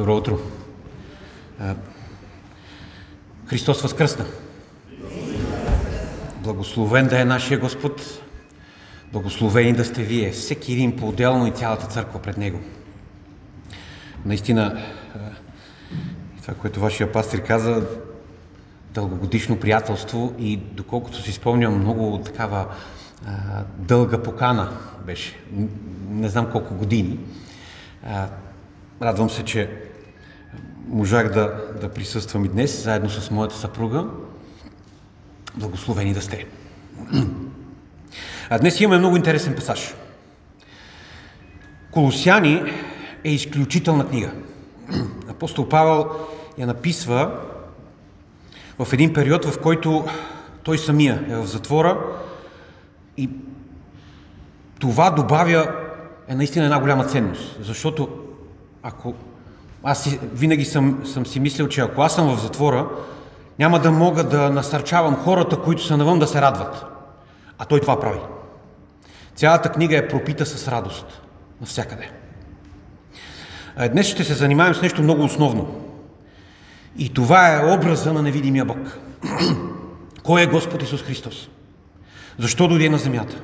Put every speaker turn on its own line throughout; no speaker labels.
Добро утро. Христос възкръсна. Благословен да е нашия Господ. Благословени да сте вие, всеки един по-отделно и цялата църква пред Него. Наистина, това, което вашия пастир каза, дългогодишно приятелство и доколкото си спомням, много такава дълга покана беше. Не знам колко години. Радвам се, че можах да, да присъствам и днес, заедно с моята съпруга. Благословени да сте. А днес имаме много интересен пасаж. Колосяни е изключителна книга. Апостол Павел я написва в един период, в който той самия е в затвора и това добавя е наистина една голяма ценност. Защото ако аз си, винаги съм, съм си мислил, че ако аз съм в затвора, няма да мога да насърчавам хората, които са навън, да се радват. А той това прави. Цялата книга е пропита с радост. Навсякъде. Днес ще се занимаем с нещо много основно. И това е образа на невидимия Бог. Кой е Господ Исус Христос? Защо дойде на земята?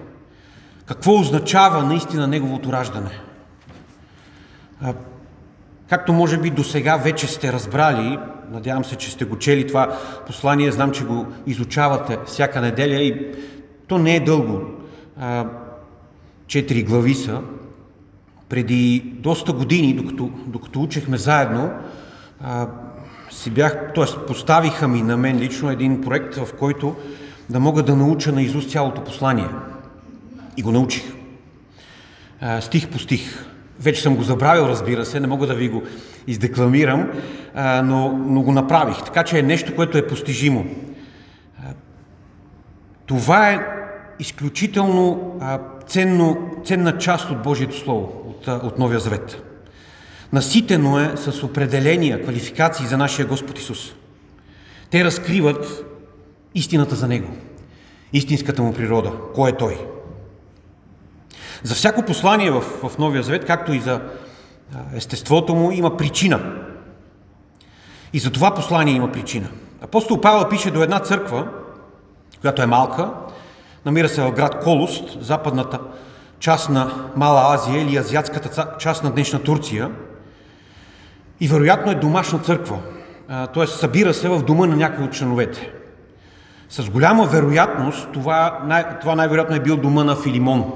Какво означава наистина Неговото раждане? Както може би до сега вече сте разбрали, надявам се, че сте го чели това послание, знам, че го изучавате всяка неделя и то не е дълго. Четири глави са. Преди доста години, докато, докато учехме заедно, си бях, т.е. поставиха ми на мен лично един проект, в който да мога да науча на Изус цялото послание. И го научих. Стих по стих. Вече съм го забравил, разбира се, не мога да ви го издекламирам, но, но го направих. Така че е нещо, което е постижимо. Това е изключително ценно, ценна част от Божието Слово, от, от Новия Завет. Наситено е с определения, квалификации за нашия Господ Исус. Те разкриват истината за Него, истинската му природа, кой е Той. За всяко послание в, в Новия Завет, както и за естеството му, има причина. И за това послание има причина. Апостол Павел пише до една църква, която е малка, намира се в град Колост, западната част на Мала Азия или азиатската част на днешна Турция – и вероятно е домашна църква, т.е. събира се в дома на някой от членовете. С голяма вероятност това, най- това най-вероятно е бил дома на Филимон,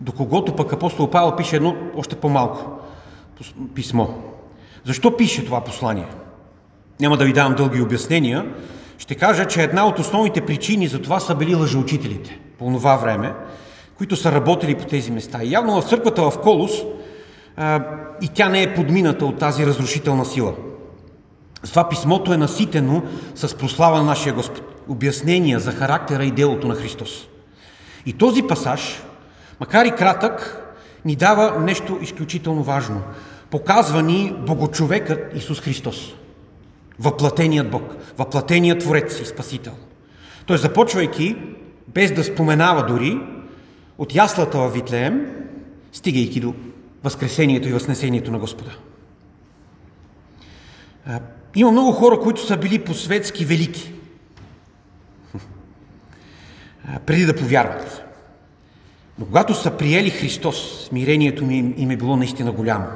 до когото пък апостол Павел пише едно още по-малко писмо. Защо пише това послание? Няма да ви давам дълги обяснения. Ще кажа, че една от основните причини за това са били лъжеучителите по това време, които са работили по тези места. И явно в църквата в Колос и тя не е подмината от тази разрушителна сила. Затова писмото е наситено с прослава на нашия Господ, обяснения за характера и делото на Христос. И този пасаж, макар и кратък, ни дава нещо изключително важно. Показва ни Богочовекът Исус Христос. Въплатеният Бог, въплатеният Творец и Спасител. Той започвайки, без да споменава дори, от яслата в Витлеем, стигайки до Възкресението и Възнесението на Господа. Има много хора, които са били по-светски велики, преди да повярват. Но когато са приели Христос, смирението им, им е било наистина голямо.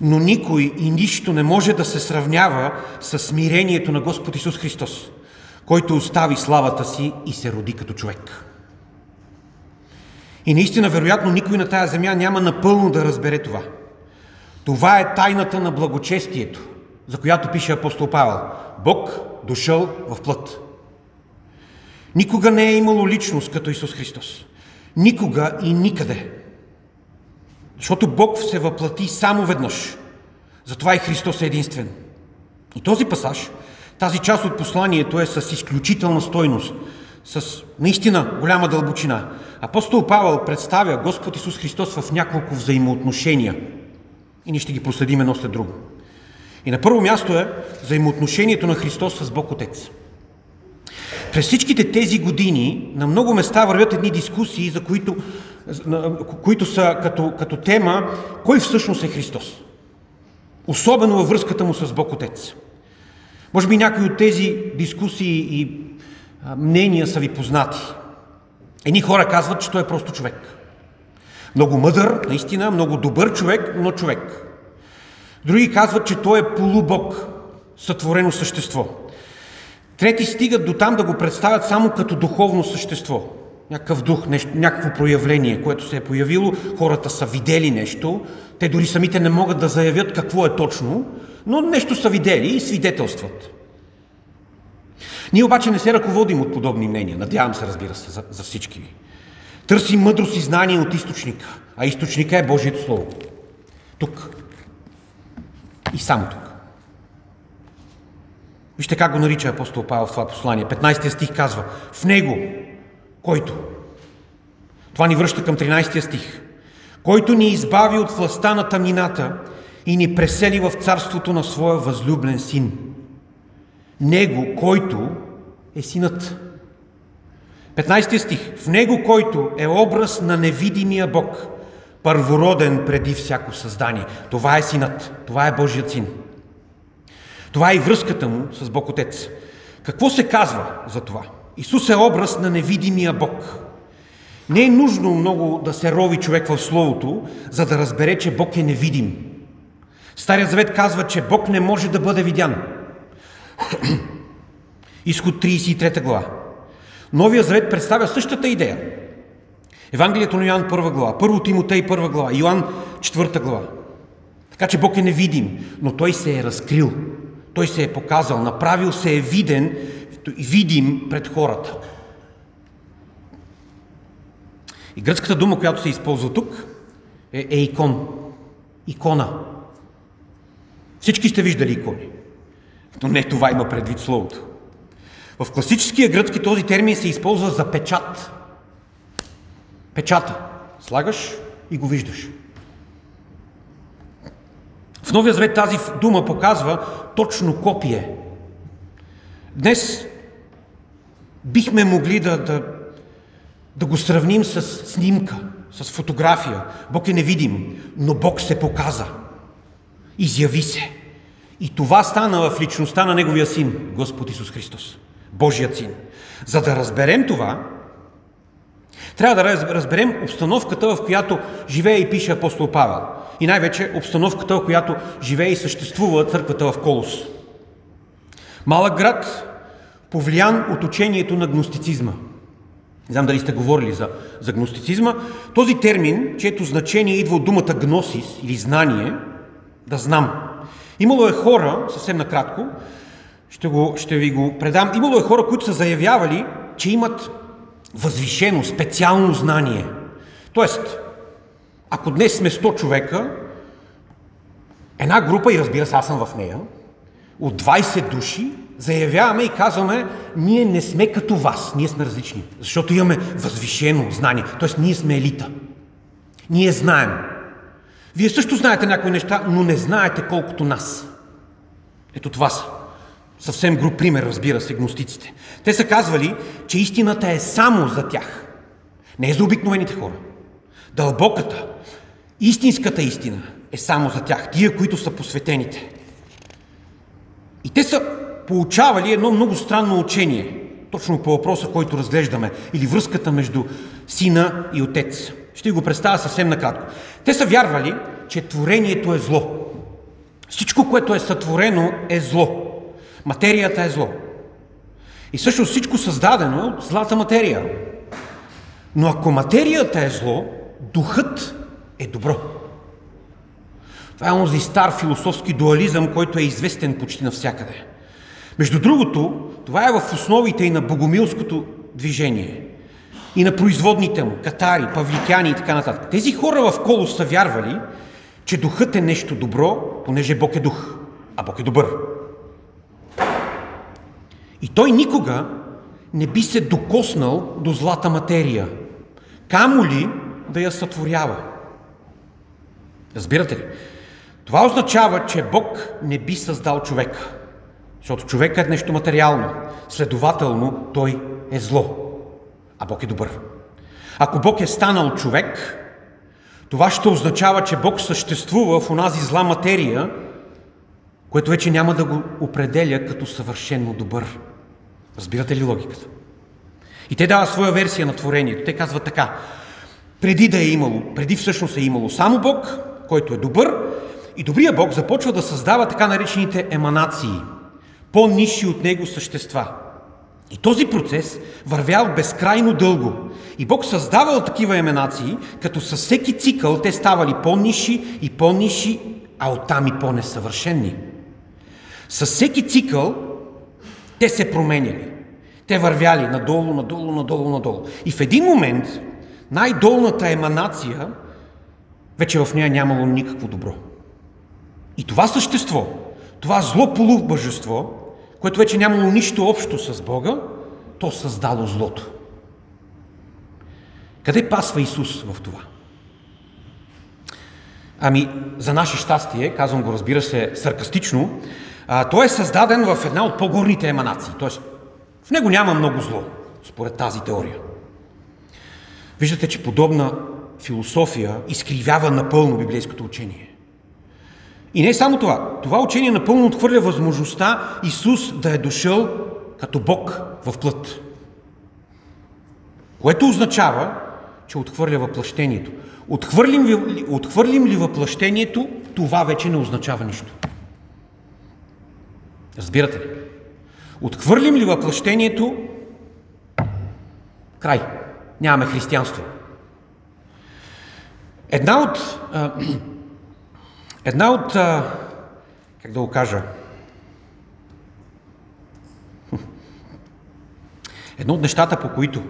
Но никой и нищо не може да се сравнява с смирението на Господ Исус Христос, който остави славата си и се роди като човек. И наистина, вероятно, никой на тая земя няма напълно да разбере това. Това е тайната на благочестието, за която пише апостол Павел. Бог дошъл в плът. Никога не е имало личност като Исус Христос. Никога и никъде. Защото Бог се въплати само веднъж. Затова и Христос е единствен. И този пасаж, тази част от посланието е с изключителна стойност, с наистина голяма дълбочина. Апостол Павел представя Господ Исус Христос в няколко взаимоотношения. И ние ще ги проследим едно след друго. И на първо място е взаимоотношението на Христос с Бог Отец. През всичките тези години на много места вървят едни дискусии, за които, които са като, като тема кой всъщност е Христос. Особено във връзката му с Бог Отец. Може би някои от тези дискусии и мнения са ви познати. Едни хора казват, че той е просто човек. Много мъдър, наистина, много добър човек, но човек. Други казват, че той е полубог, сътворено същество. Трети стигат до там да го представят само като духовно същество. Някакъв дух, нещо, някакво проявление, което се е появило, хората са видели нещо, те дори самите не могат да заявят какво е точно, но нещо са видели и свидетелстват. Ние обаче не се ръководим от подобни мнения, надявам се, разбира се, за, за всички ви. Търсим мъдрост и знание от източника, а източника е Божието Слово. Тук. И само тук. Вижте как го нарича апостол Павел в това послание. 15 стих казва, в него, който. Това ни връща към 13 стих. Който ни избави от властта на тъмнината и ни пресели в царството на своя възлюблен син. Него, който е синът. 15 стих. В него, който е образ на невидимия Бог, първороден преди всяко създание. Това е синът. Това е Божият син. Това е и връзката му с Бог Отец. Какво се казва за това? Исус е образ на невидимия Бог. Не е нужно много да се рови човек в Словото, за да разбере, че Бог е невидим. Старият завет казва, че Бог не може да бъде видян. Изход 33 глава. Новия завет представя същата идея. Евангелието на Йоан 1 глава, първо Тимотей 1 глава, Йоан 4 глава. Така че Бог е невидим, но Той се е разкрил. Той се е показал, направил се е виден видим пред хората. И гръцката дума, която се използва тук, е, е икон. Икона. Всички сте виждали икони. Но не това има предвид словото. В класическия гръцки този термин се използва за печат. Печата. Слагаш и го виждаш. В Новия Завет тази дума показва точно копие. Днес бихме могли да, да, да го сравним с снимка, с фотография. Бог е невидим, но Бог се показа. Изяви се. И това стана в личността на Неговия син, Господ Исус Христос, Божият син. За да разберем това, трябва да разберем обстановката, в която живее и пише апостол Павел. И най-вече обстановката, в която живее и съществува църквата в Колос. Малък град, повлиян от учението на гностицизма. Не знам дали сте говорили за, за гностицизма. Този термин, чието значение идва от думата гносис или знание, да знам. Имало е хора, съвсем накратко, ще, го, ще ви го предам, имало е хора, които са заявявали, че имат възвишено, специално знание. Тоест, ако днес сме 100 човека, една група, и разбира се, аз съм в нея, от 20 души, заявяваме и казваме, ние не сме като вас, ние сме различни, защото имаме възвишено знание, т.е. ние сме елита. Ние знаем. Вие също знаете някои неща, но не знаете колкото нас. Ето това са. Съвсем груп пример, разбира се, гностиците. Те са казвали, че истината е само за тях. Не е за обикновените хора. Дълбоката, истинската истина е само за тях, тия, които са посветените. И те са получавали едно много странно учение, точно по въпроса, който разглеждаме, или връзката между сина и отец. Ще го представя съвсем накратко. Те са вярвали, че творението е зло. Всичко, което е сътворено, е зло. Материята е зло. И също всичко създадено от злата материя. Но ако материята е зло, духът е добро. Това е онзи стар философски дуализъм, който е известен почти навсякъде. Между другото, това е в основите и на богомилското движение. И на производните му, катари, павликяни и така нататък. Тези хора в Колос са вярвали, че духът е нещо добро, понеже Бог е дух, а Бог е добър. И той никога не би се докоснал до злата материя, камо ли да я сътворява. Разбирате ли? Това означава, че Бог не би създал човека. Защото човекът е нещо материално. Следователно, той е зло. А Бог е добър. Ако Бог е станал човек, това ще означава, че Бог съществува в онази зла материя, което вече няма да го определя като съвършенно добър. Разбирате ли логиката? И те дават своя версия на творението. Те казват така. Преди да е имало, преди всъщност е имало само Бог, който е добър, и добрия Бог започва да създава така наречените еманации, по-низши от него същества. И този процес вървял безкрайно дълго. И Бог създавал такива еманации, като със всеки цикъл те ставали по-ниши и по-ниши, а оттам и по-несъвършенни. С всеки цикъл те се променяли. Те вървяли надолу, надолу, надолу, надолу. И в един момент най-долната еманация, вече в нея нямало никакво добро. И това същество, това зло полубъжество, което вече нямало нищо общо с Бога, то създало злото. Къде пасва Исус в това? Ами, за наше щастие, казвам го, разбира се, саркастично, а, той е създаден в една от по-горните еманации. Т.е. в него няма много зло, според тази теория. Виждате, че подобна философия изкривява напълно библейското учение. И не само това. Това учение напълно отхвърля възможността Исус да е дошъл като Бог в плът. Което означава, че отхвърля въплъщението. Отхвърлим ли, отхвърлим ли въплъщението, това вече не означава нищо. Разбирате ли? Отхвърлим ли въплъщението, край. Нямаме християнство. Една от... Една от... Как да го кажа? Едно от нещата, по които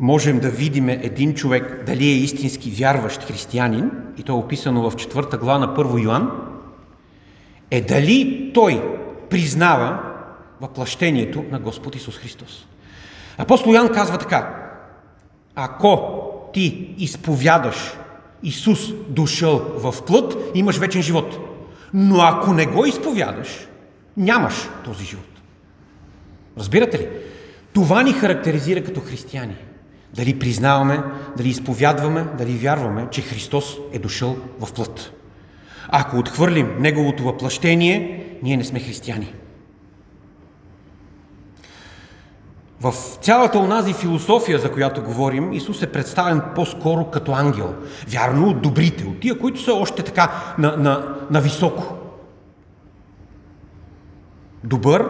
можем да видим един човек дали е истински вярващ християнин, и то е описано в четвърта глава на първо Йоан, е дали той признава въплъщението на Господ Исус Христос. Апостол Ян казва така, ако ти изповядаш Исус дошъл в плът, имаш вечен живот. Но ако не го изповядаш, нямаш този живот. Разбирате ли? Това ни характеризира като християни. Дали признаваме, дали изповядваме, дали вярваме, че Христос е дошъл в плът. Ако отхвърлим Неговото въплъщение, ние не сме християни. В цялата онази философия, за която говорим, Исус е представен по-скоро като ангел. Вярно, от добрите, от тия, които са още така на, на, на високо. Добър,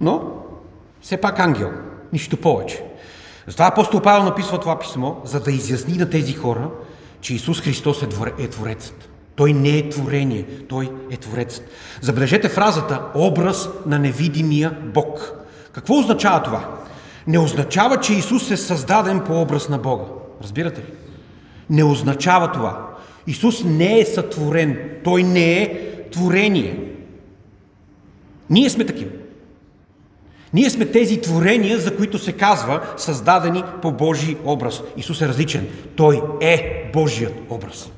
но все пак ангел. Нищо повече. Затова апостол Павел написва това писмо, за да изясни на тези хора, че Исус Христос е, е Творецът. Той не е творение, Той е Творецът. Забележете фразата образ на невидимия Бог. Какво означава това? Не означава, че Исус е създаден по образ на Бога. Разбирате ли? Не означава това. Исус не е сътворен. Той не е творение. Ние сме такива. Ние сме тези творения, за които се казва създадени по Божий образ. Исус е различен. Той е Божият образ.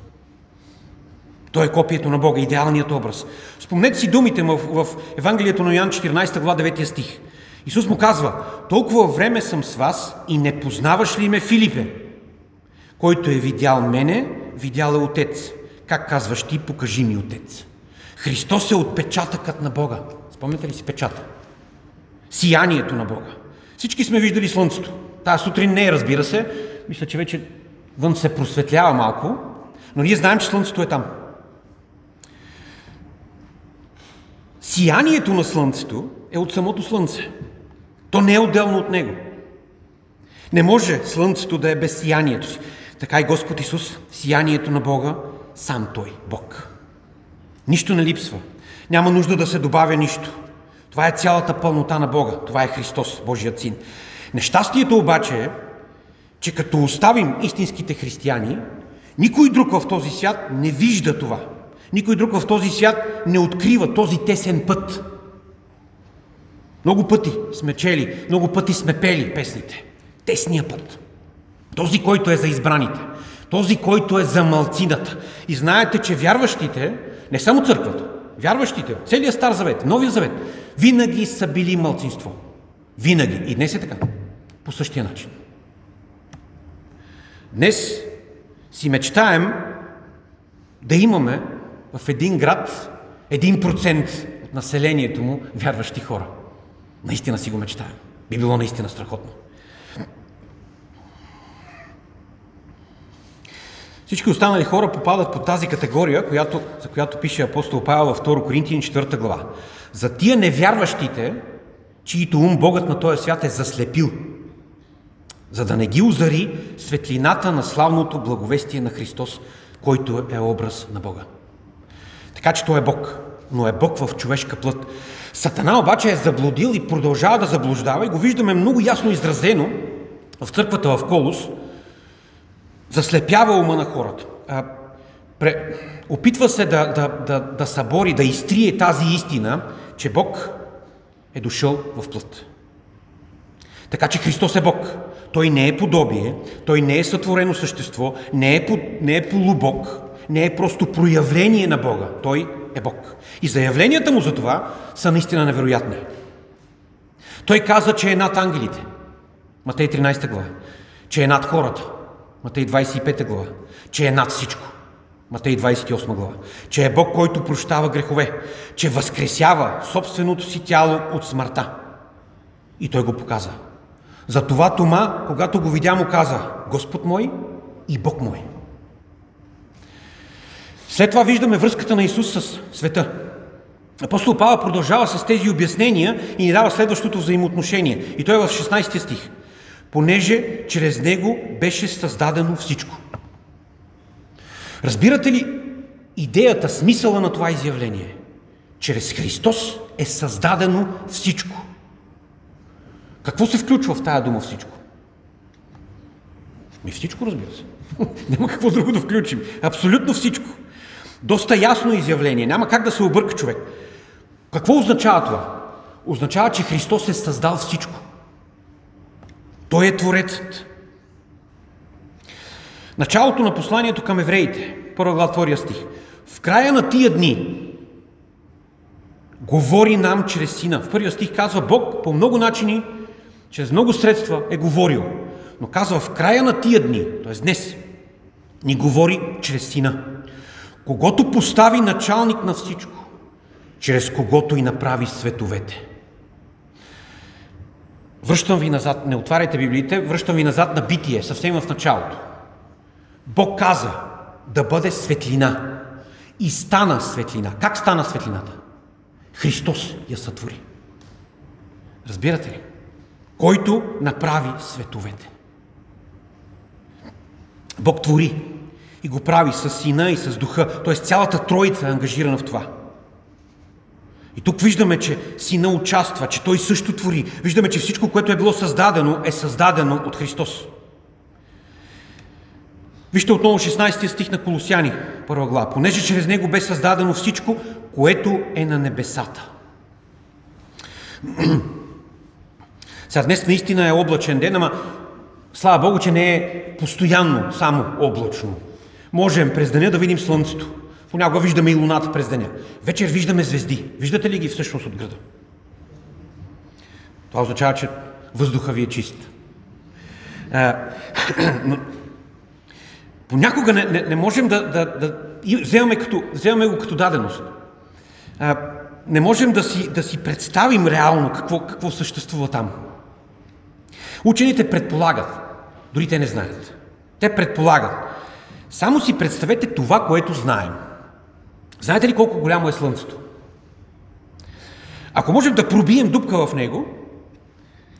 Той е копието на Бога, идеалният образ. Спомнете си думите му в, Евангелието на Йоан 14 глава 9 стих. Исус му казва, толкова време съм с вас и не познаваш ли ме, Филипе? Който е видял мене, видял е Отец. Как казваш ти, покажи ми Отец. Христос е отпечатъкът на Бога. Спомняте ли си печата? Сиянието на Бога. Всички сме виждали Слънцето. Тая сутрин не е, разбира се. Мисля, че вече вън се просветлява малко, но ние знаем, че Слънцето е там. Сиянието на Слънцето е от самото Слънце. То не е отделно от него. Не може Слънцето да е без сиянието си. Така и Господ Исус, сиянието на Бога, сам Той, Бог. Нищо не липсва. Няма нужда да се добавя нищо. Това е цялата пълнота на Бога. Това е Христос, Божият Син. Нещастието обаче е, че като оставим истинските християни, никой друг в този свят не вижда това. Никой друг в този свят не открива този тесен път. Много пъти сме чели, много пъти сме пели песните. Тесния път. Този, който е за избраните. Този, който е за малцината. И знаете, че вярващите, не само църквата, вярващите, целият Стар Завет, Новия Завет, винаги са били мълцинство. Винаги. И днес е така. По същия начин. Днес си мечтаем да имаме в един град Един процент от населението му вярващи хора. Наистина си го мечтаем. Би било наистина страхотно. Всички останали хора попадат под тази категория, която, за която пише апостол Павел във 2 Коринтияни 4 глава. За тия невярващите, чието ум Богът на този свят е заслепил, за да не ги озари светлината на славното благовестие на Христос, който е образ на Бога. Така че Той е Бог, но е Бог в човешка плът. Сатана обаче е заблудил и продължава да заблуждава и го виждаме много ясно изразено в църквата в Колос, заслепява ума на хората. А, пре, опитва се да, да, да, да събори, да изтрие тази истина, че Бог е дошъл в плът. Така че Христос е Бог. Той не е подобие, той не е сътворено същество, не е, по, не е полубог, не е просто проявление на Бога. Той е Бог. И заявленията му за това са наистина невероятни. Той каза, че е над ангелите. Матей 13 глава. Че е над хората. Матей 25 глава. Че е над всичко. Матей 28 глава. Че е Бог, който прощава грехове. Че възкресява собственото си тяло от смъртта. И той го показа. Затова Тома, когато го видя, му каза Господ мой и Бог мой. След това виждаме връзката на Исус с света. Апостол Павел продължава с тези обяснения и ни дава следващото взаимоотношение. И той е в 16 стих. Понеже чрез него беше създадено всичко. Разбирате ли идеята, смисъла на това изявление? Чрез Христос е създадено всичко. Какво се включва в тая дума всичко? Ми всичко, разбира се. Няма какво друго да включим. Абсолютно всичко. Доста ясно изявление. Няма как да се обърка човек. Какво означава това? Означава, че Христос е създал всичко. Той е Творецът. Началото на посланието към евреите, първа глава, втория стих. В края на тия дни говори нам чрез Сина. В първия стих казва Бог по много начини, чрез много средства е говорил. Но казва в края на тия дни, т.е. днес, ни говори чрез Сина. Когато постави началник на всичко, чрез когото и направи световете. Връщам ви назад, не отваряйте Библиите, връщам ви назад на битие, съвсем в началото. Бог каза да бъде светлина. И стана светлина. Как стана светлината? Христос я сътвори. Разбирате ли? Който направи световете. Бог твори и го прави с сина и с духа. Т.е. цялата троица е ангажирана в това. И тук виждаме, че сина участва, че той също твори. Виждаме, че всичко, което е било създадено, е създадено от Христос. Вижте отново 16 стих на Колосяни, първа глава. Понеже чрез него бе създадено всичко, което е на небесата. Сега днес наистина е облачен ден, ама слава Богу, че не е постоянно само облачно. Можем през деня да видим слънцето. Понякога виждаме и луната през деня. Вечер виждаме звезди. Виждате ли ги всъщност от града? Това означава, че въздуха ви е чист. Но, понякога не, не, не можем да, да, да вземаме, като, вземаме го като даденост. А, не можем да си, да си представим реално какво, какво съществува там. Учените предполагат, дори те не знаят. Те предполагат. Само си представете това, което знаем. Знаете ли колко голямо е Слънцето? Ако можем да пробием дупка в него,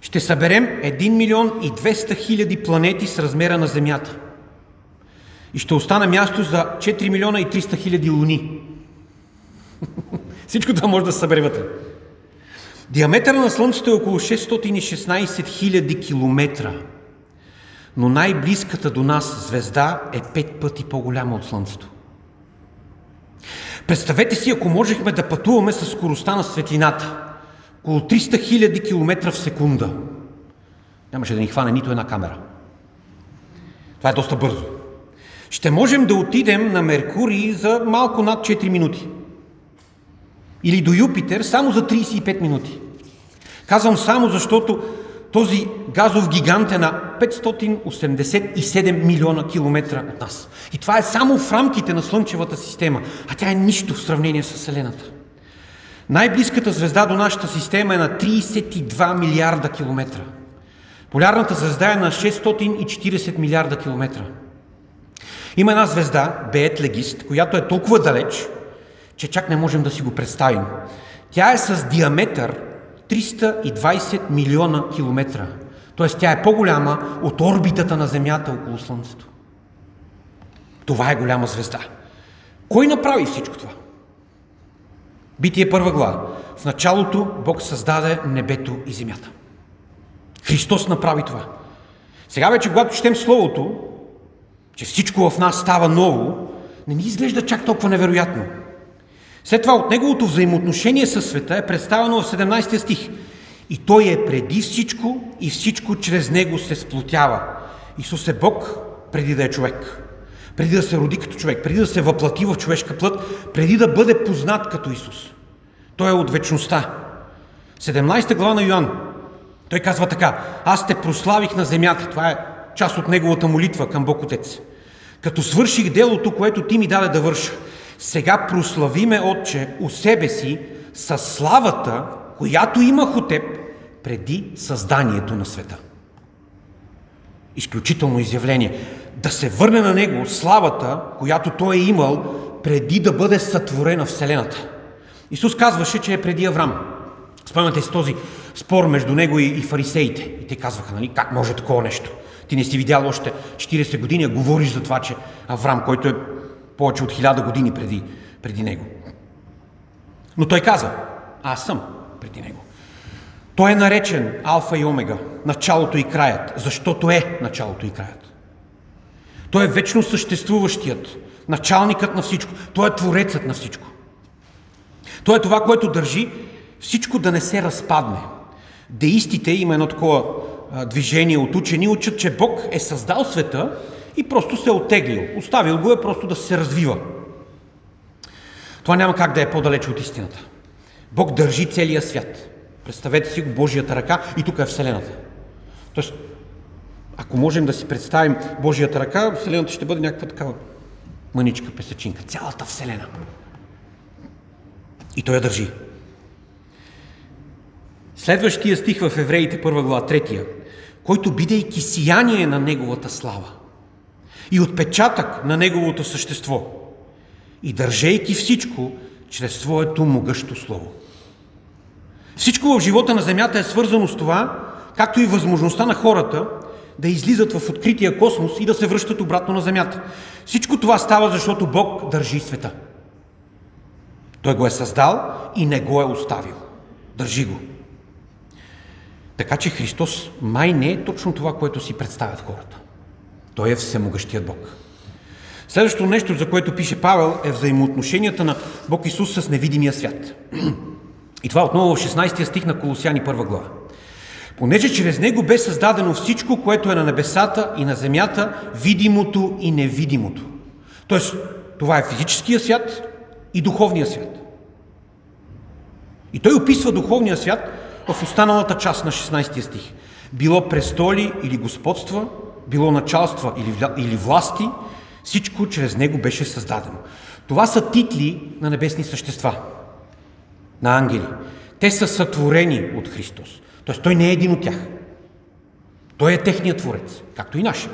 ще съберем 1 милион и 200 хиляди планети с размера на Земята. И ще остане място за 4 милиона и 300 хиляди луни. Всичко това може да се събере вътре. Диаметъра на Слънцето е около 616 хиляди километра, но най-близката до нас звезда е пет пъти по-голяма от Слънцето. Представете си, ако можехме да пътуваме с скоростта на светлината, около 300 хиляди километра в секунда. Нямаше да ни хване нито една камера. Това е доста бързо. Ще можем да отидем на Меркурий за малко над 4 минути. Или до Юпитер само за 35 минути. Казвам само, защото този газов гигант е на 587 милиона километра от нас. И това е само в рамките на Слънчевата система, а тя е нищо в сравнение с Вселената. Най-близката звезда до нашата система е на 32 милиарда километра. Полярната звезда е на 640 милиарда километра. Има една звезда, Беет Легист, която е толкова далеч, че чак не можем да си го представим. Тя е с диаметър 320 милиона километра. Тоест тя е по-голяма от орбитата на Земята около Слънцето. Това е голяма звезда. Кой направи всичко това? Битие първа глава. В началото Бог създаде небето и земята. Христос направи това. Сега вече, когато четем Словото, че всичко в нас става ново, не ни изглежда чак толкова невероятно. След това от неговото взаимоотношение със света е представено в 17 стих. И той е преди всичко и всичко чрез него се сплотява. Исус е Бог преди да е човек. Преди да се роди като човек, преди да се въплати в човешка плът, преди да бъде познат като Исус. Той е от вечността. 17 глава на Йоанн. Той казва така. Аз те прославих на земята. Това е част от неговата молитва към Бог Отец. Като свърших делото, което ти ми даде да върша. Сега прославиме, Отче, у себе си със славата, която имах от теб преди създанието на света. Изключително изявление. Да се върне на него славата, която той е имал преди да бъде сътворена Вселената. Исус казваше, че е преди Аврам. Спомняте си този спор между него и, и фарисеите. И те казваха, нали, как може такова нещо? Ти не си видял още 40 години, а говориш за това, че Аврам, който е повече от 1000 години преди, преди него. Но той каза, аз съм преди него. Той е наречен Алфа и Омега, началото и краят, защото е началото и краят. Той е вечно съществуващият, началникът на всичко. Той е творецът на всичко. Той е това, което държи всичко да не се разпадне. Деистите има едно такова движение от учени, учат, че Бог е създал света и просто се е оттеглил. Оставил го е просто да се развива. Това няма как да е по-далече от истината. Бог държи целия свят. Представете си го Божията ръка и тук е Вселената. Тоест, ако можем да си представим Божията ръка, Вселената ще бъде някаква такава мъничка песечинка. Цялата Вселена. И той я държи. Следващия стих в Евреите, първа глава, третия, който бидейки сияние на Неговата слава и отпечатък на Неговото същество и държейки всичко чрез Своето могъщо Слово. Всичко в живота на Земята е свързано с това, както и възможността на хората да излизат в открития космос и да се връщат обратно на Земята. Всичко това става, защото Бог държи света. Той го е създал и не го е оставил. Държи го. Така че Христос май не е точно това, което си представят хората. Той е всемогъщият Бог. Следващото нещо, за което пише Павел, е взаимоотношенията на Бог Исус с невидимия свят. И това отново в 16 стих на Колосяни 1 глава. Понеже чрез Него бе създадено всичко, което е на небесата и на земята, видимото и невидимото. Тоест, това е физическия свят и духовния свят. И той описва духовния свят в останалата част на 16 стих. Било престоли или господства, било началства или, власти, всичко чрез него беше създадено. Това са титли на небесни същества, на ангели. Те са сътворени от Христос. Тоест той не е един от тях. Той е техният творец, както и нашия.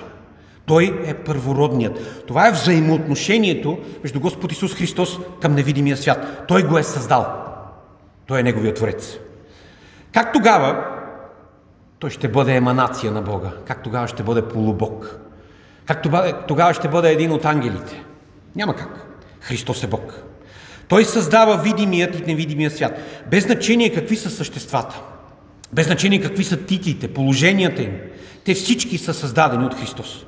Той е първородният. Това е взаимоотношението между Господ Исус Христос към невидимия свят. Той го е създал. Той е Неговият Творец. Как тогава той ще бъде еманация на Бога? Как тогава ще бъде полубог? Как тогава ще бъде един от ангелите? Няма как. Христос е Бог. Той създава видимият и невидимия свят. Без значение какви са съществата. Без значение какви са титлите, положенията им. Те всички са създадени от Христос.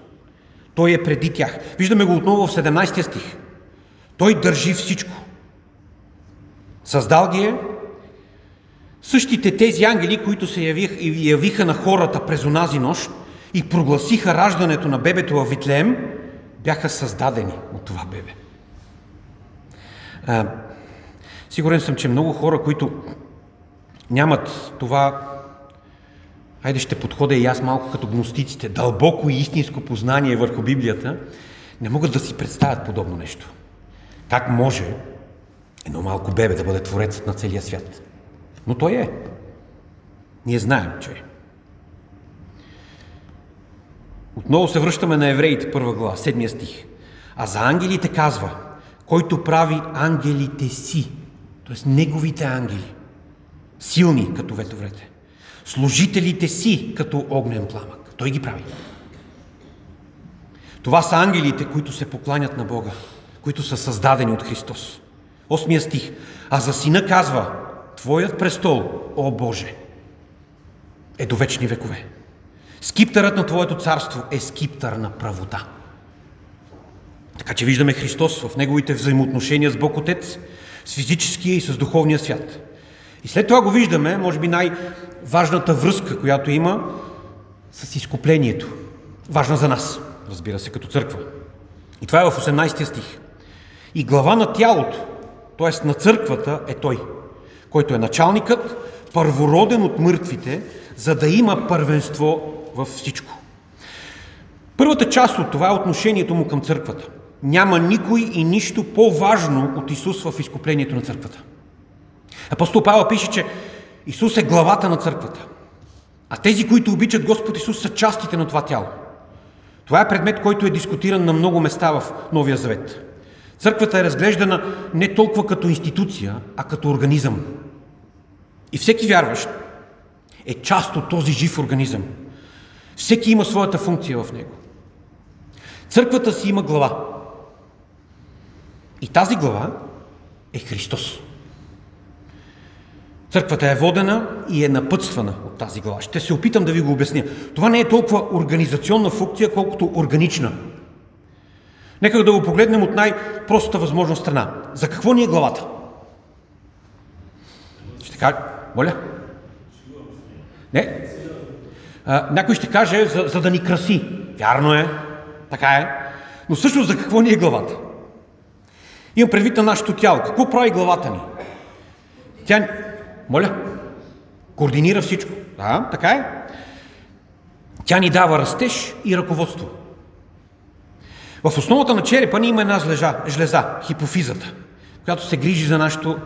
Той е преди тях. Виждаме го отново в 17 стих. Той държи всичко. Създал ги е. Същите тези ангели, които се явих, явиха на хората през онази нощ и прогласиха раждането на бебето в Витлеем, бяха създадени от това бебе. А, сигурен съм, че много хора, които нямат това Хайде ще подходя и аз малко като гностиците, дълбоко и истинско познание върху Библията, не могат да си представят подобно нещо. Как може Едно малко бебе да бъде творецът на целия свят. Но той е. Ние знаем, че е. Отново се връщаме на евреите, първа глава, седмия стих. А за ангелите казва, който прави ангелите си, т.е. неговите ангели, силни като ветоврете, служителите си като огнен пламък. Той ги прави. Това са ангелите, които се покланят на Бога, които са създадени от Христос. Осмия стих. А за сина казва, Твоят престол, о Боже, е до вечни векове. Скиптърът на Твоето царство е скиптър на правота. Така че виждаме Христос в неговите взаимоотношения с Бог Отец, с физическия и с духовния свят. И след това го виждаме, може би най-важната връзка, която има с изкуплението. Важна за нас, разбира се, като църква. И това е в 18 стих. И глава на тялото, т.е. на църквата е Той, който е началникът, първороден от мъртвите, за да има първенство във всичко. Първата част от това е отношението му към църквата. Няма никой и нищо по-важно от Исус в изкуплението на църквата. Апостол Павел пише, че Исус е главата на църквата. А тези, които обичат Господ Исус, са частите на това тяло. Това е предмет, който е дискутиран на много места в Новия Завет. Църквата е разглеждана не толкова като институция, а като организъм. И всеки вярващ е част от този жив организъм. Всеки има своята функция в него. Църквата си има глава. И тази глава е Христос. Църквата е водена и е напътствана от тази глава. Ще се опитам да ви го обясня. Това не е толкова организационна функция, колкото органична. Нека да го погледнем от най-простата възможна страна. За какво ни е главата? Ще кажа, моля? Не? Някой ще каже, за, за да ни краси. Вярно е, така е. Но също за какво ни е главата? Имам предвид на нашето тяло. Какво прави главата ни? Тя, моля, координира всичко. Да, така е. Тя ни дава растеж и ръководство. В основата на черепа ни има една жлеза, жлеза хипофизата, която се грижи за нашето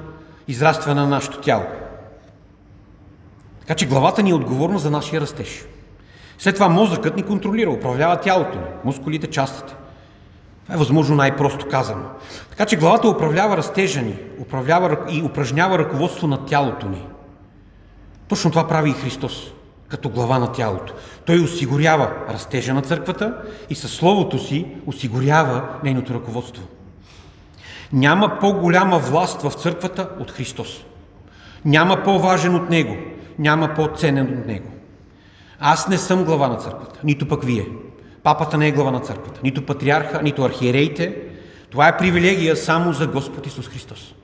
израстване на нашето тяло. Така че главата ни е отговорна за нашия растеж. След това мозъкът ни контролира, управлява тялото ни, мускулите, частите. Това е възможно най-просто казано. Така че главата управлява растежа ни, управлява и упражнява ръководство на тялото ни. Точно това прави и Христос, като глава на тялото. Той осигурява растежа на църквата и със Словото си осигурява нейното ръководство. Няма по-голяма власт в църквата от Христос. Няма по-важен от Него. Няма по-ценен от Него. Аз не съм глава на църквата, нито пък вие. Папата не е глава на църквата, нито патриарха, нито архиереите. Това е привилегия само за Господ Исус Христос.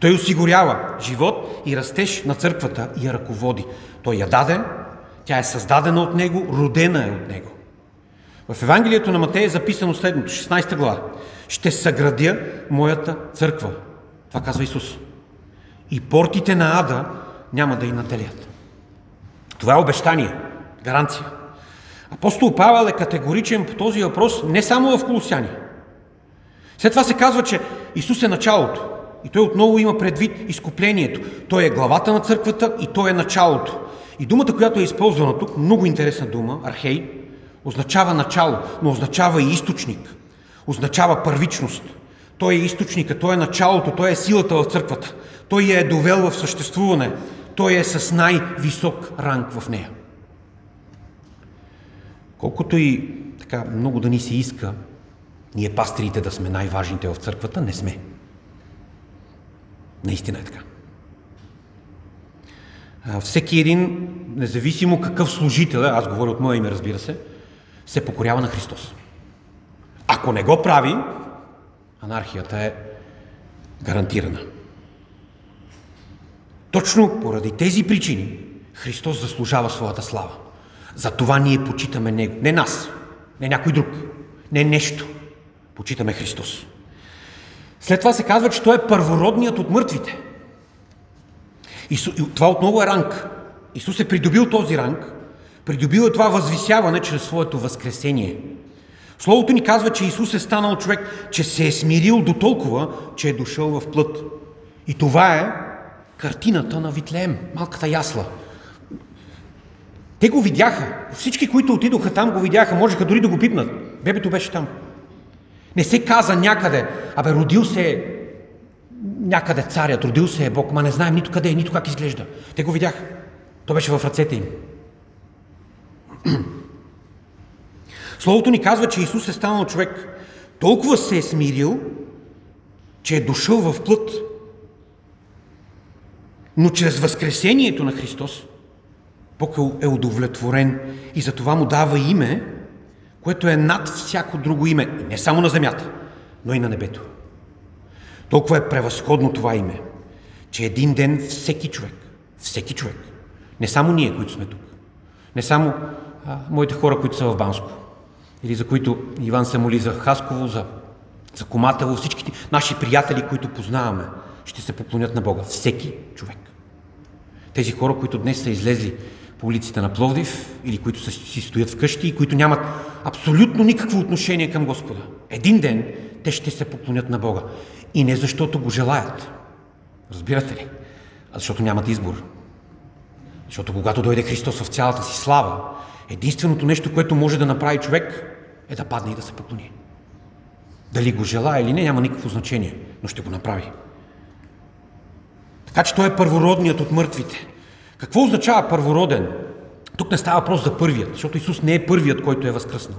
Той осигурява живот и растеж на църквата и я ръководи. Той я даде, тя е създадена от Него, родена е от Него. В Евангелието на Матея е записано следното, 16 глава. Ще съградя моята църква. Това казва Исус. И портите на ада няма да й наделят. Това е обещание, гаранция. Апостол Павел е категоричен по този въпрос не само в Колосяни. След това се казва, че Исус е началото. И той отново има предвид изкуплението. Той е главата на църквата и той е началото. И думата, която е използвана тук, много интересна дума, архей, означава начало, но означава и източник. Означава първичност. Той е източника, той е началото, той е силата в църквата. Той я е довел в съществуване. Той е с най-висок ранг в нея. Колкото и така много да ни се иска, ние пастрите да сме най-важните в църквата, не сме. Наистина е така. Всеки един, независимо какъв служител е, аз говоря от моя име, разбира се, се покорява на Христос. Ако не го прави, анархията е гарантирана. Точно поради тези причини Христос заслужава своята слава. За това ние почитаме Него. Не нас, не някой друг, не нещо. Почитаме Христос. След това се казва, че Той е първородният от мъртвите. И това отново е ранг. Исус е придобил този ранг, придобил е това възвисяване чрез своето възкресение. Словото ни казва, че Исус е станал човек, че се е смирил до толкова, че е дошъл в плът. И това е картината на Витлеем, малката ясла. Те го видяха. Всички, които отидоха там, го видяха. Можеха дори да го пипнат. Бебето беше там. Не се каза някъде, абе родил се е някъде царят, родил се е Бог, ма не знаем нито къде е, нито как изглежда. Те го видяха. То беше в ръцете им. Словото ни казва, че Исус е станал човек. Толкова се е смирил, че е дошъл в плът. Но чрез възкресението на Христос, Бог е удовлетворен и затова му дава име, което е над всяко друго име. Не само на земята, но и на небето. Толкова е превъзходно това име, че един ден всеки човек, всеки човек, не само ние, които сме тук, не само а, моите хора, които са в Банско, или за които Иван се моли за Хасково, за, за Коматело, всичките наши приятели, които познаваме, ще се поклонят на Бога. Всеки човек. Тези хора, които днес са излезли по улиците на Пловдив или които са, си стоят вкъщи и които нямат абсолютно никакво отношение към Господа. Един ден те ще се поклонят на Бога. И не защото го желаят. Разбирате ли? А защото нямат избор. Защото когато дойде Христос в цялата си слава, единственото нещо, което може да направи човек, е да падне и да се поклони. Дали го желая или не, няма никакво значение, но ще го направи. Така че той е първородният от мъртвите. Какво означава първороден? Тук не става въпрос за първият, защото Исус не е първият, който е възкръснал.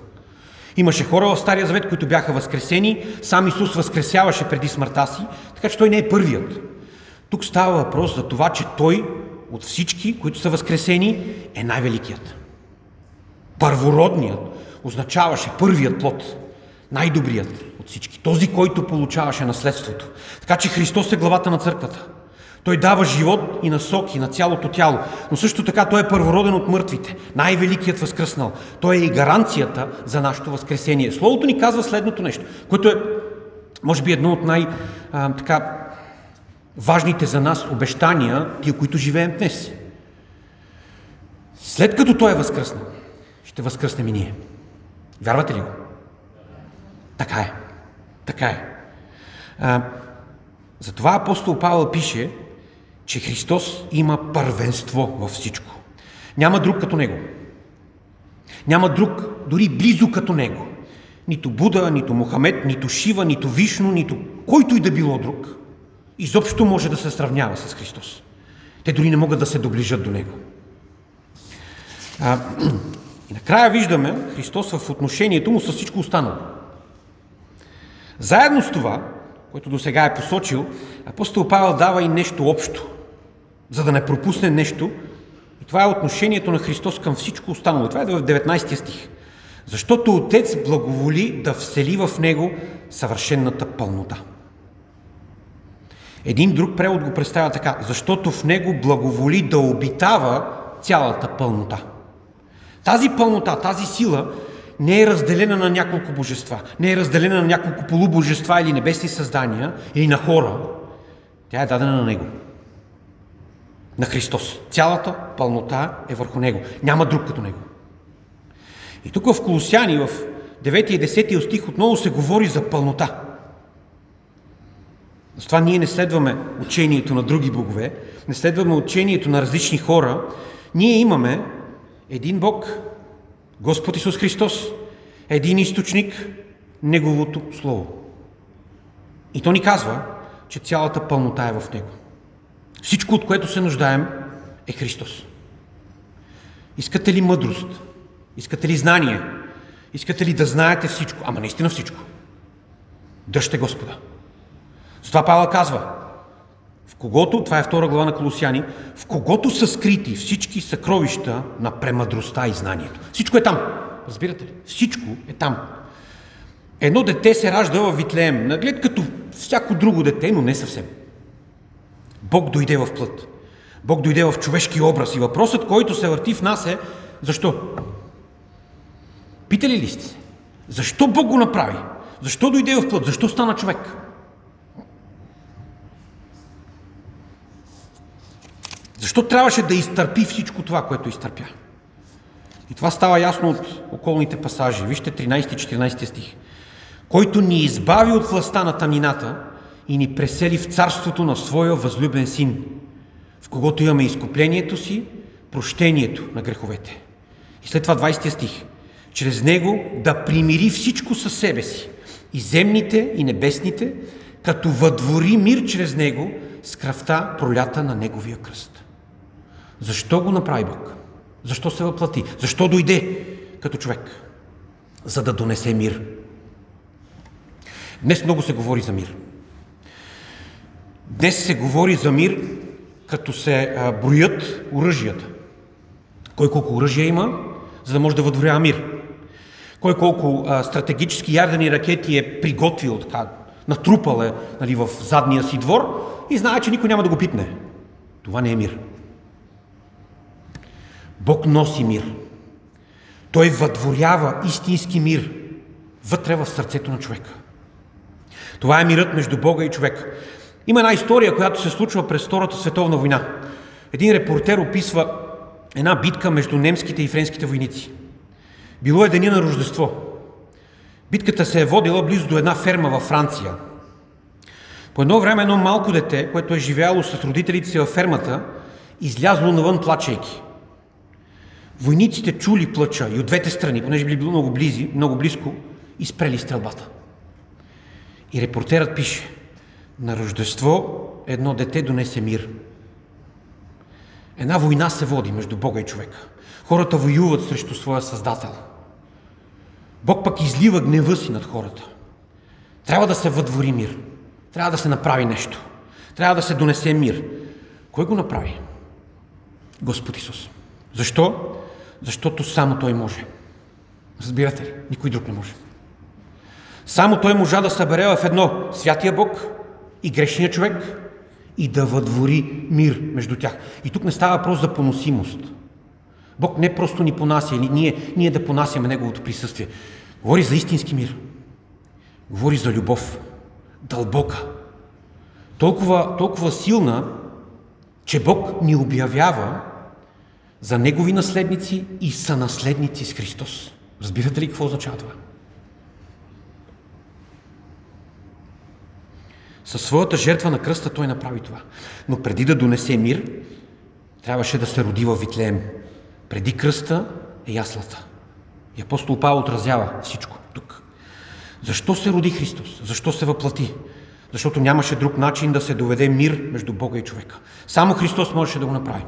Имаше хора в Стария Завет, които бяха възкресени, сам Исус възкресяваше преди смъртта си, така че той не е първият. Тук става въпрос за това, че той от всички, които са възкресени, е най-великият. Първородният означаваше първият плод, най-добрият от всички, този, който получаваше наследството. Така че Христос е главата на църквата. Той дава живот и насоки на цялото тяло, но също така той е първороден от мъртвите, най-великият възкръснал. Той е и гаранцията за нашето възкресение. Словото ни казва следното нещо, което е, може би, едно от най- така, важните за нас обещания, тия, които живеем днес. След като Той е възкръснал, ще възкръснем и ние. Вярвате ли го? Така е. Така е. А, затова апостол Павел пише, че Христос има първенство във всичко. Няма друг като Него. Няма друг дори близо като Него. Нито Буда, нито Мохамед, нито Шива, нито Вишно, нито който и да било друг. Изобщо може да се сравнява с Христос. Те дори не могат да се доближат до Него. А, и накрая виждаме Христос в отношението му с всичко останало. Заедно с това, което до сега е посочил, апостол Павел дава и нещо общо за да не пропусне нещо. И това е отношението на Христос към всичко останало. Това е в 19 стих. Защото Отец благоволи да всели в Него съвършенната пълнота. Един друг превод го представя така. Защото в Него благоволи да обитава цялата пълнота. Тази пълнота, тази сила не е разделена на няколко божества, не е разделена на няколко полубожества или небесни създания, или на хора. Тя е дадена на Него на Христос. Цялата пълнота е върху Него. Няма друг като Него. И тук в Колосяни, в 9 и 10 стих отново се говори за пълнота. Затова ние не следваме учението на други богове, не следваме учението на различни хора. Ние имаме един Бог, Господ Исус Христос, един източник, Неговото Слово. И то ни казва, че цялата пълнота е в Него. Всичко, от което се нуждаем, е Христос. Искате ли мъдрост? Искате ли знание? Искате ли да знаете всичко? Ама наистина всичко. Дъжте Господа. Затова Павел казва, в когото, това е втора глава на Колосяни, в когото са скрити всички съкровища на премъдростта и знанието. Всичко е там. Разбирате ли? Всичко е там. Едно дете се ражда в Витлеем, наглед като всяко друго дете, но не съвсем. Бог дойде в плът. Бог дойде в човешки образ. И въпросът, който се върти в нас е защо? Питали ли сте? Защо Бог го направи? Защо дойде в плът? Защо стана човек? Защо трябваше да изтърпи всичко това, което изтърпя? И това става ясно от околните пасажи. Вижте 13-14 стих. Който ни избави от властта на тъмнината и ни пресели в царството на своя възлюбен син, в когото имаме изкуплението си, прощението на греховете. И след това 20 стих. Чрез него да примири всичко със себе си, и земните, и небесните, като въдвори мир чрез него с кръвта пролята на неговия кръст. Защо го направи Бог? Защо се въплати? Защо дойде като човек? За да донесе мир. Днес много се говори за мир. Днес се говори за мир, като се а, броят оръжията. Кой колко оръжия има, за да може да въдворява мир. Кой колко а, стратегически ядрени ракети е приготвил, така, натрупал е нали, в задния си двор и знае, че никой няма да го питне. Това не е мир. Бог носи мир. Той въдворява истински мир вътре в сърцето на човека. Това е мирът между Бога и човека. Има една история, която се случва през Втората световна война. Един репортер описва една битка между немските и френските войници. Било е деня на Рождество. Битката се е водила близо до една ферма във Франция. По едно време едно малко дете, което е живяло с родителите си във фермата, излязло навън плачейки. Войниците чули плача и от двете страни, понеже били много, близи, много близко, и спрели стрелбата. И репортерът пише, на Рождество едно дете донесе мир. Една война се води между Бога и човека. Хората воюват срещу своя Създател. Бог пък излива гнева си над хората. Трябва да се въдвори мир. Трябва да се направи нещо. Трябва да се донесе мир. Кой го направи? Господ Исус. Защо? Защото само Той може. Разбирате ли? Никой друг не може. Само Той можа да събере в едно святия Бог и грешния човек и да въдвори мир между тях. И тук не става въпрос за поносимост. Бог не просто ни понася или ние, ние да понасяме Неговото присъствие. Говори за истински мир. Говори за любов. Дълбока. Толкова, толкова силна, че Бог ни обявява за Негови наследници и са наследници с Христос. Разбирате ли какво означава това? Със своята жертва на кръста той направи това. Но преди да донесе мир, трябваше да се роди в Витлеем. Преди кръста е яслата. И апостол Павел отразява всичко тук. Защо се роди Христос? Защо се въплати? Защото нямаше друг начин да се доведе мир между Бога и човека. Само Христос можеше да го направи.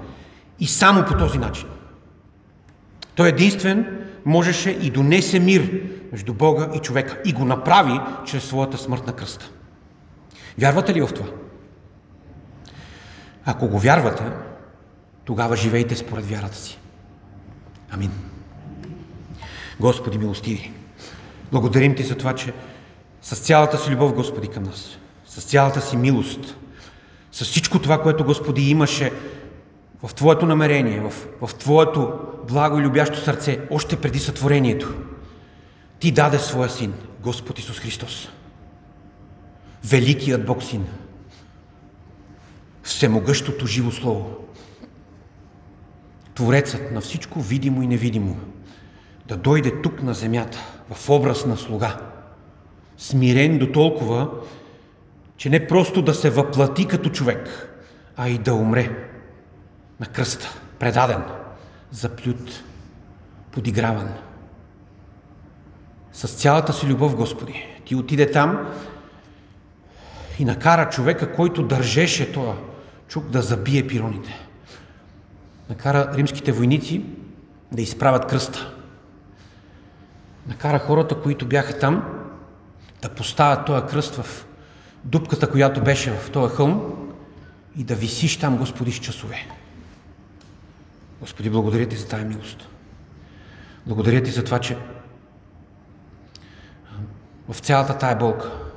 И само по този начин. Той единствен можеше и донесе мир между Бога и човека. И го направи чрез своята смърт на кръста. Вярвате ли в това? Ако го вярвате, тогава живейте според вярата си. Амин. Господи милостиви, благодарим Ти за това, че с цялата си любов, Господи, към нас, с цялата си милост, с всичко това, което Господи имаше в Твоето намерение, в, в Твоето благо и любящо сърце, още преди сътворението, Ти даде Своя Син, Господ Исус Христос великият Бог Син, всемогъщото живо Слово, Творецът на всичко видимо и невидимо, да дойде тук на земята в образ на слуга, смирен до толкова, че не просто да се въплати като човек, а и да умре на кръста, предаден, заплют, подиграван. С цялата си любов, Господи, Ти отиде там и накара човека, който държеше това чук да забие пироните. Накара римските войници да изправят кръста. Накара хората, които бяха там, да поставят този кръст в дупката, която беше в този хълм и да висиш там, Господи, с часове. Господи, благодаря Ти за тази милост. Благодаря Ти за това, че в цялата тая болка,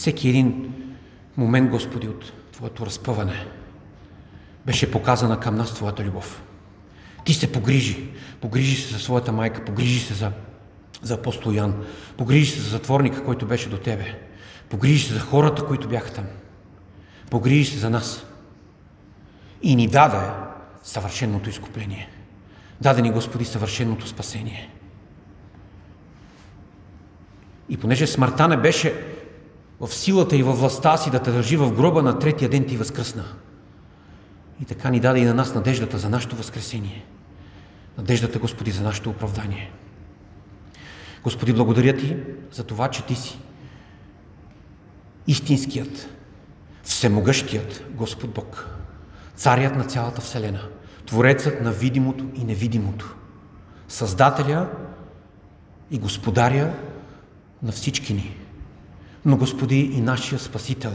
всеки един момент, Господи, от Твоето разпъване беше показана към нас Твоята любов. Ти се погрижи. Погрижи се за своята майка, погрижи се за, за апостол Ян, погрижи се за затворника, който беше до Тебе, погрижи се за хората, които бяха там, погрижи се за нас. И ни даде съвършеното изкупление. Даде ни, Господи, съвършеното спасение. И понеже смъртта не беше в силата и във властта си да те държи в гроба на третия ден ти възкръсна. И така ни даде и на нас надеждата за нашето възкресение. Надеждата, Господи, за нашето оправдание. Господи, благодаря Ти за това, че Ти си истинският, всемогъщият Господ Бог, царят на цялата Вселена, творецът на видимото и невидимото, създателя и господаря на всички ни, но Господи и нашия Спасител,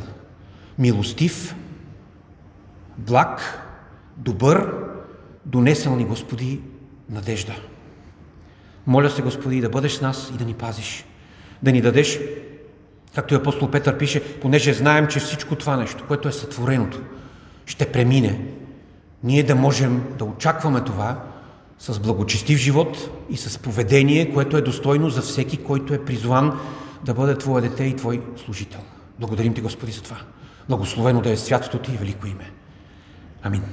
милостив, благ, добър, донесъл ни, Господи, надежда. Моля се, Господи, да бъдеш с нас и да ни пазиш, да ни дадеш, както и апостол Петър пише, понеже знаем, че всичко това нещо, което е сътвореното, ще премине, ние да можем да очакваме това с благочестив живот и с поведение, което е достойно за всеки, който е призван да бъде Твое дете и Твой служител. Благодарим Ти, Господи, за това. Благословено да е святото Ти и велико име. Амин.